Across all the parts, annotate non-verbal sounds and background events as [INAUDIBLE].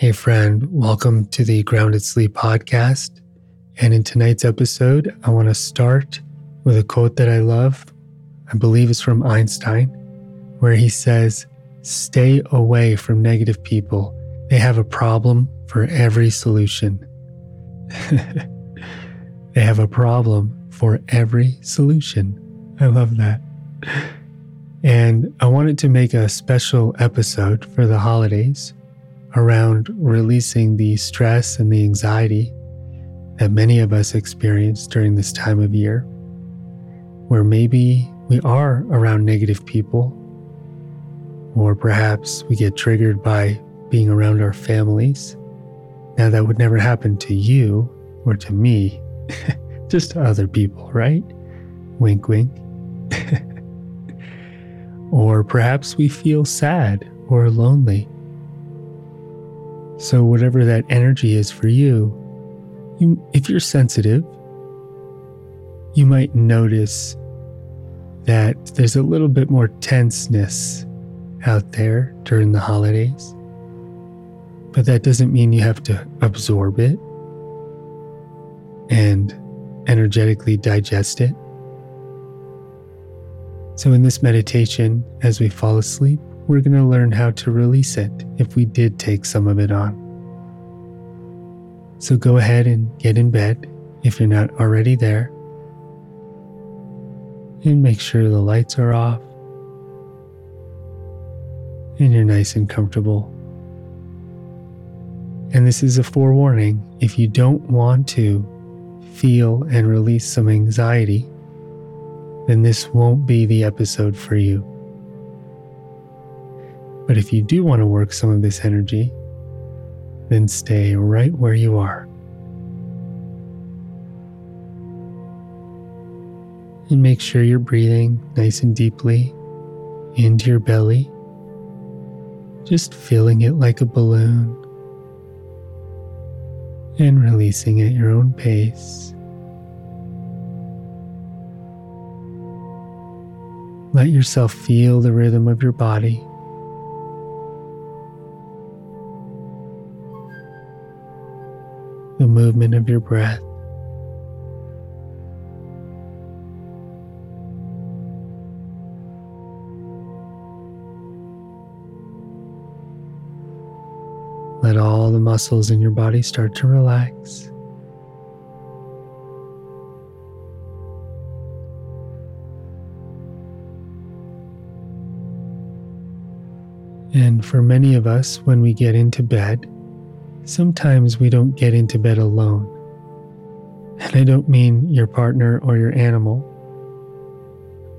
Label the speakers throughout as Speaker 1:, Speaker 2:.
Speaker 1: Hey, friend, welcome to the Grounded Sleep podcast. And in tonight's episode, I want to start with a quote that I love. I believe it's from Einstein, where he says, Stay away from negative people. They have a problem for every solution. [LAUGHS] they have a problem for every solution. I love that. And I wanted to make a special episode for the holidays around releasing the stress and the anxiety that many of us experience during this time of year, where maybe we are around negative people, or perhaps we get triggered by being around our families. Now, that would never happen to you or to me, [LAUGHS] just to other people, right? Wink, wink. [LAUGHS] or perhaps we feel sad or lonely so, whatever that energy is for you, you if you're sensitive, you might notice that there's a little bit more tenseness out there during the holidays. But that doesn't mean you have to absorb it and energetically digest it. So, in this meditation, as we fall asleep, we're going to learn how to release it if we did take some of it on. So go ahead and get in bed if you're not already there. And make sure the lights are off and you're nice and comfortable. And this is a forewarning if you don't want to feel and release some anxiety, then this won't be the episode for you. But if you do want to work some of this energy, then stay right where you are. And make sure you're breathing nice and deeply into your belly, just filling it like a balloon and releasing at your own pace. Let yourself feel the rhythm of your body. Movement of your breath. Let all the muscles in your body start to relax. And for many of us, when we get into bed, sometimes we don't get into bed alone. And I don't mean your partner or your animal.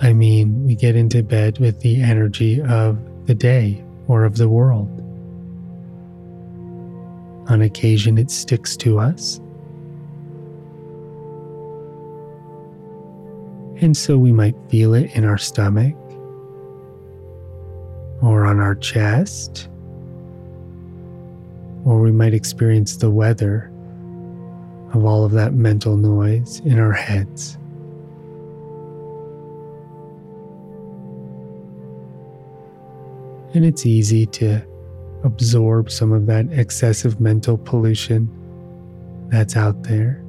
Speaker 1: I mean, we get into bed with the energy of the day or of the world. On occasion, it sticks to us. And so we might feel it in our stomach or on our chest or we might experience the weather of all of that mental noise in our heads. And it's easy to absorb some of that excessive mental pollution that's out there.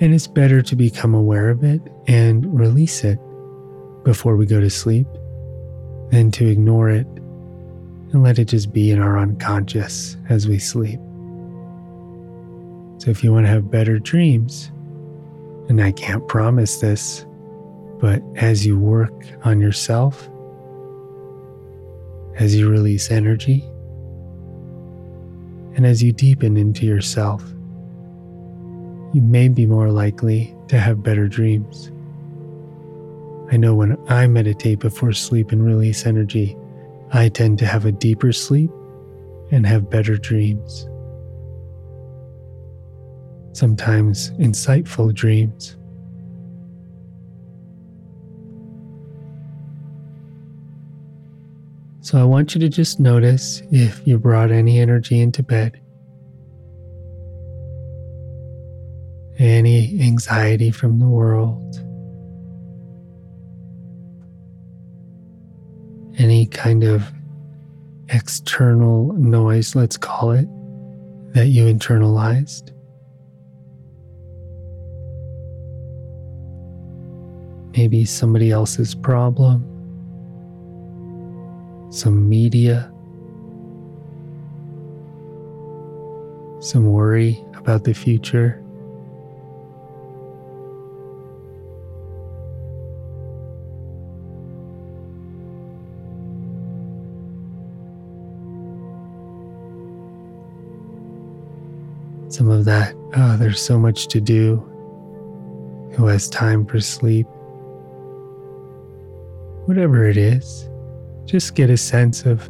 Speaker 1: And it's better to become aware of it and release it before we go to sleep than to ignore it and let it just be in our unconscious as we sleep. So, if you want to have better dreams, and I can't promise this, but as you work on yourself, as you release energy, and as you deepen into yourself, you may be more likely to have better dreams. I know when I meditate before sleep and release energy, I tend to have a deeper sleep and have better dreams. Sometimes insightful dreams. So I want you to just notice if you brought any energy into bed, any anxiety from the world kind of external noise, let's call it, that you internalized. Maybe somebody else's problem, some media, some worry about the future. Some of that, oh, there's so much to do. Who has time for sleep? Whatever it is, just get a sense of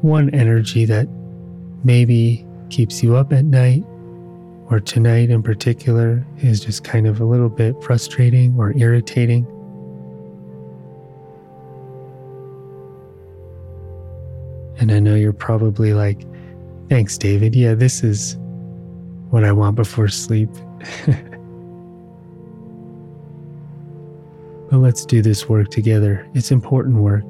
Speaker 1: one energy that maybe keeps you up at night, or tonight in particular is just kind of a little bit frustrating or irritating. And I know you're probably like, thanks, David. Yeah, this is what I want before sleep. [LAUGHS] but let's do this work together. It's important work.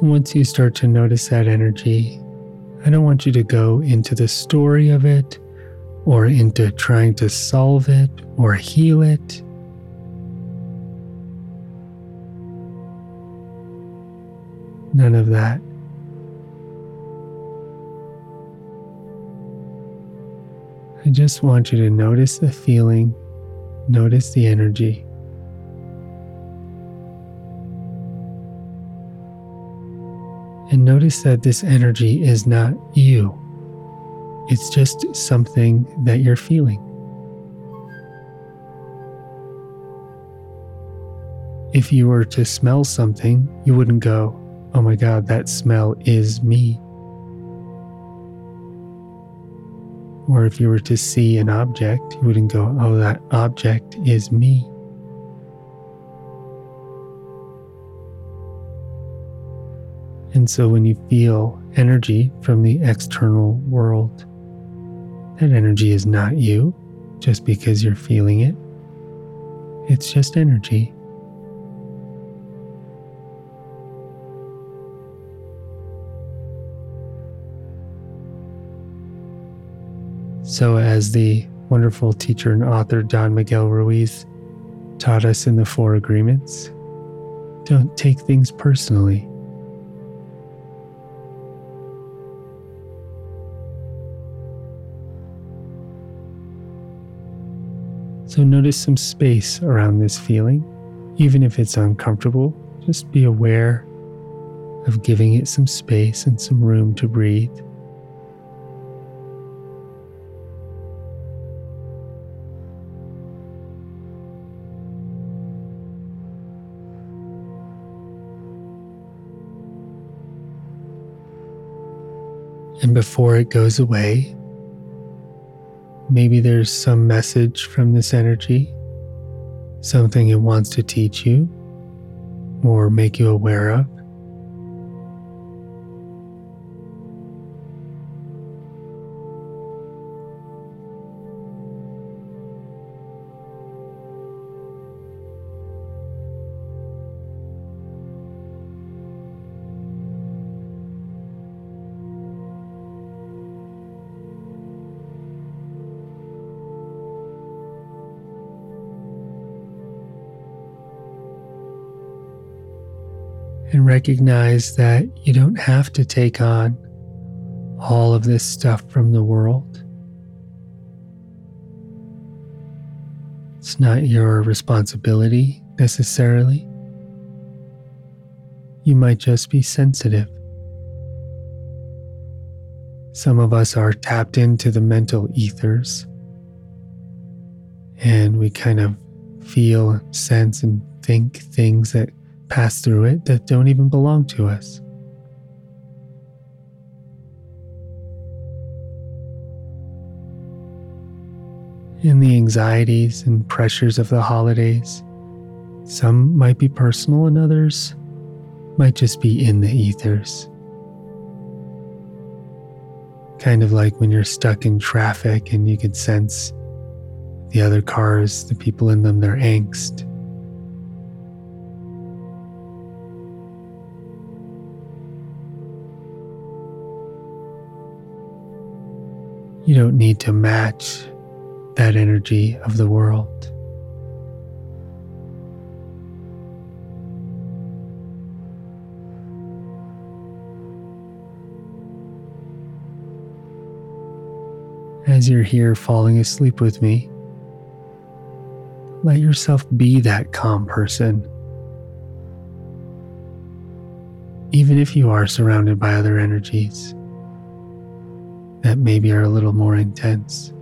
Speaker 1: Once you start to notice that energy, I don't want you to go into the story of it or into trying to solve it or heal it. None of that. I just want you to notice the feeling, notice the energy. And notice that this energy is not you, it's just something that you're feeling. If you were to smell something, you wouldn't go, oh my God, that smell is me. Or if you were to see an object, you wouldn't go, oh, that object is me. And so when you feel energy from the external world, that energy is not you just because you're feeling it. It's just energy. So, as the wonderful teacher and author Don Miguel Ruiz taught us in the Four Agreements, don't take things personally. So notice some space around this feeling. Even if it's uncomfortable, just be aware of giving it some space and some room to breathe. And before it goes away, Maybe there's some message from this energy, something it wants to teach you or make you aware of. Recognize that you don't have to take on all of this stuff from the world. It's not your responsibility necessarily. You might just be sensitive. Some of us are tapped into the mental ethers, and we kind of feel, sense, and think things that pass through it that don't even belong to us. In the anxieties and pressures of the holidays, some might be personal and others might just be in the ethers. Kind of like when you're stuck in traffic and you can sense the other cars, the people in them, their angst. You don't need to match that energy of the world. As you're here falling asleep with me, let yourself be that calm person. Even if you are surrounded by other energies that maybe are a little more intense.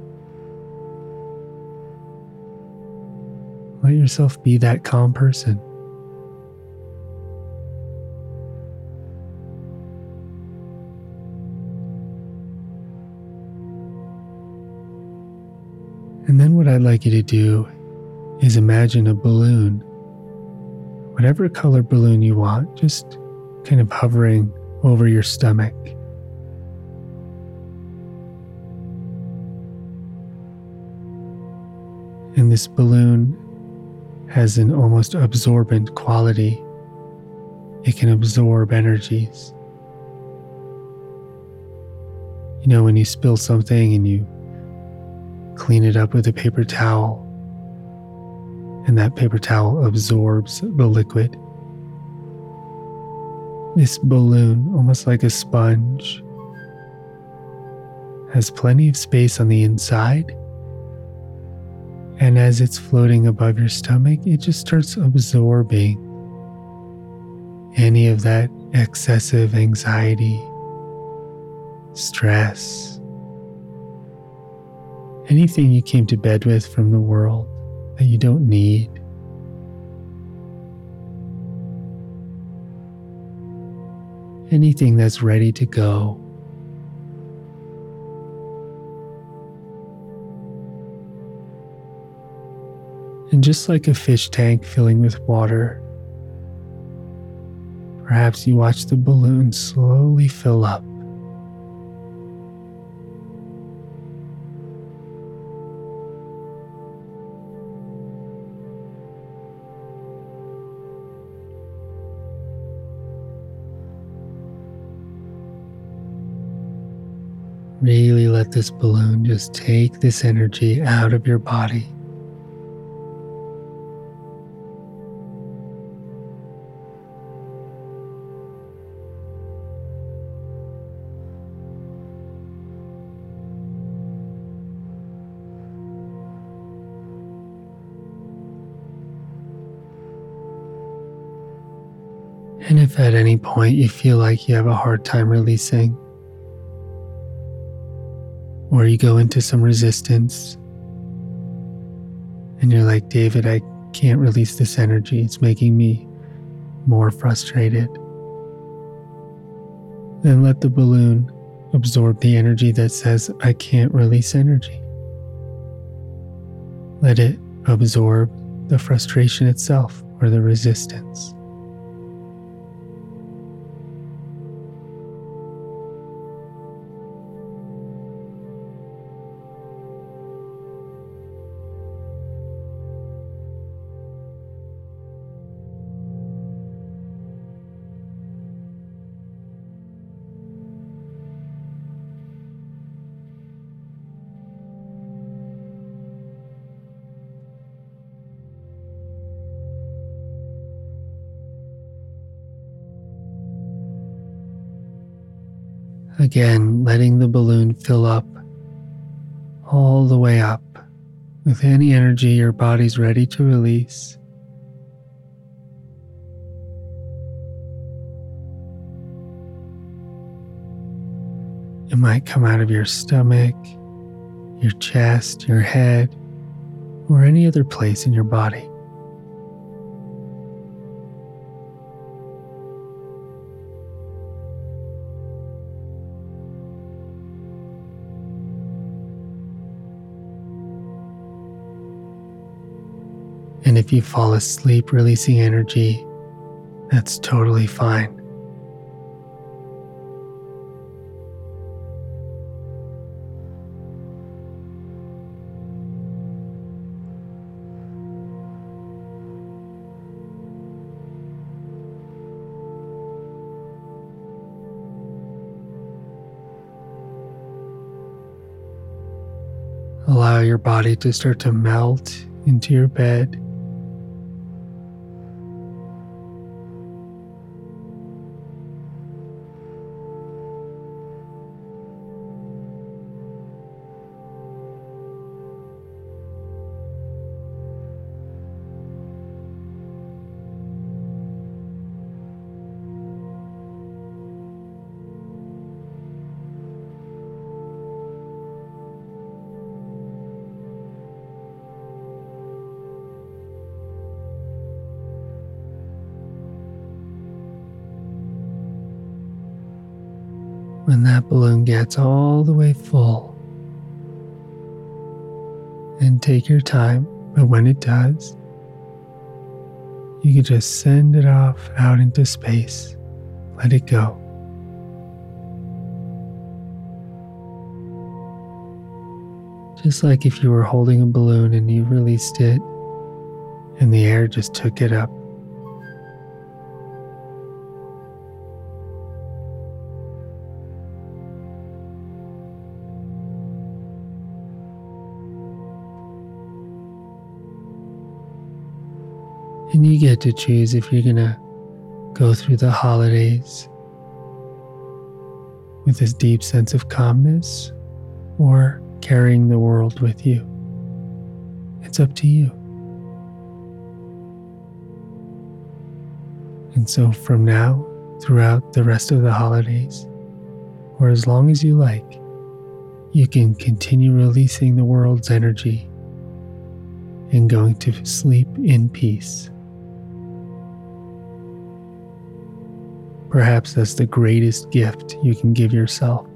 Speaker 1: Let yourself be that calm person. And then, what I'd like you to do is imagine a balloon, whatever color balloon you want, just kind of hovering over your stomach. And this balloon has an almost absorbent quality. It can absorb energies. You know, when you spill something and you clean it up with a paper towel, and that paper towel absorbs the liquid. This balloon, almost like a sponge, has plenty of space on the inside and as it's floating above your stomach, it just starts absorbing any of that excessive anxiety, stress, anything you came to bed with from the world that you don't need. Anything that's ready to go. And just like a fish tank filling with water, perhaps you watch the balloon slowly fill up. Really let this balloon just take this energy out of your body. And if at any point you feel like you have a hard time releasing, or you go into some resistance, and you're like, David, I can't release this energy, it's making me more frustrated, then let the balloon absorb the energy that says, I can't release energy. Let it absorb the frustration itself or the resistance. Again, letting the balloon fill up all the way up with any energy your body's ready to release. It might come out of your stomach, your chest, your head, or any other place in your body. And if you fall asleep releasing energy, that's totally fine. Allow your body to start to melt into your bed when that balloon gets all the way full. And take your time, but when it does, you can just send it off out into space. Let it go. Just like if you were holding a balloon and you released it, and the air just took it up. And you get to choose if you're going to go through the holidays with this deep sense of calmness or carrying the world with you. It's up to you. And so from now, throughout the rest of the holidays, or as long as you like, you can continue releasing the world's energy and going to sleep in peace. Perhaps that's the greatest gift you can give yourself.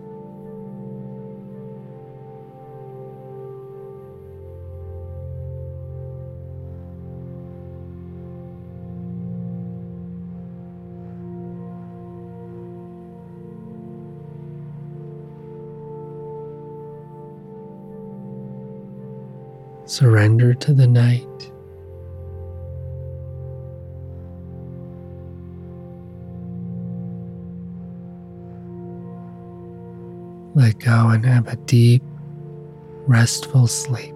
Speaker 1: Surrender to the night. Let go and have a deep, restful sleep.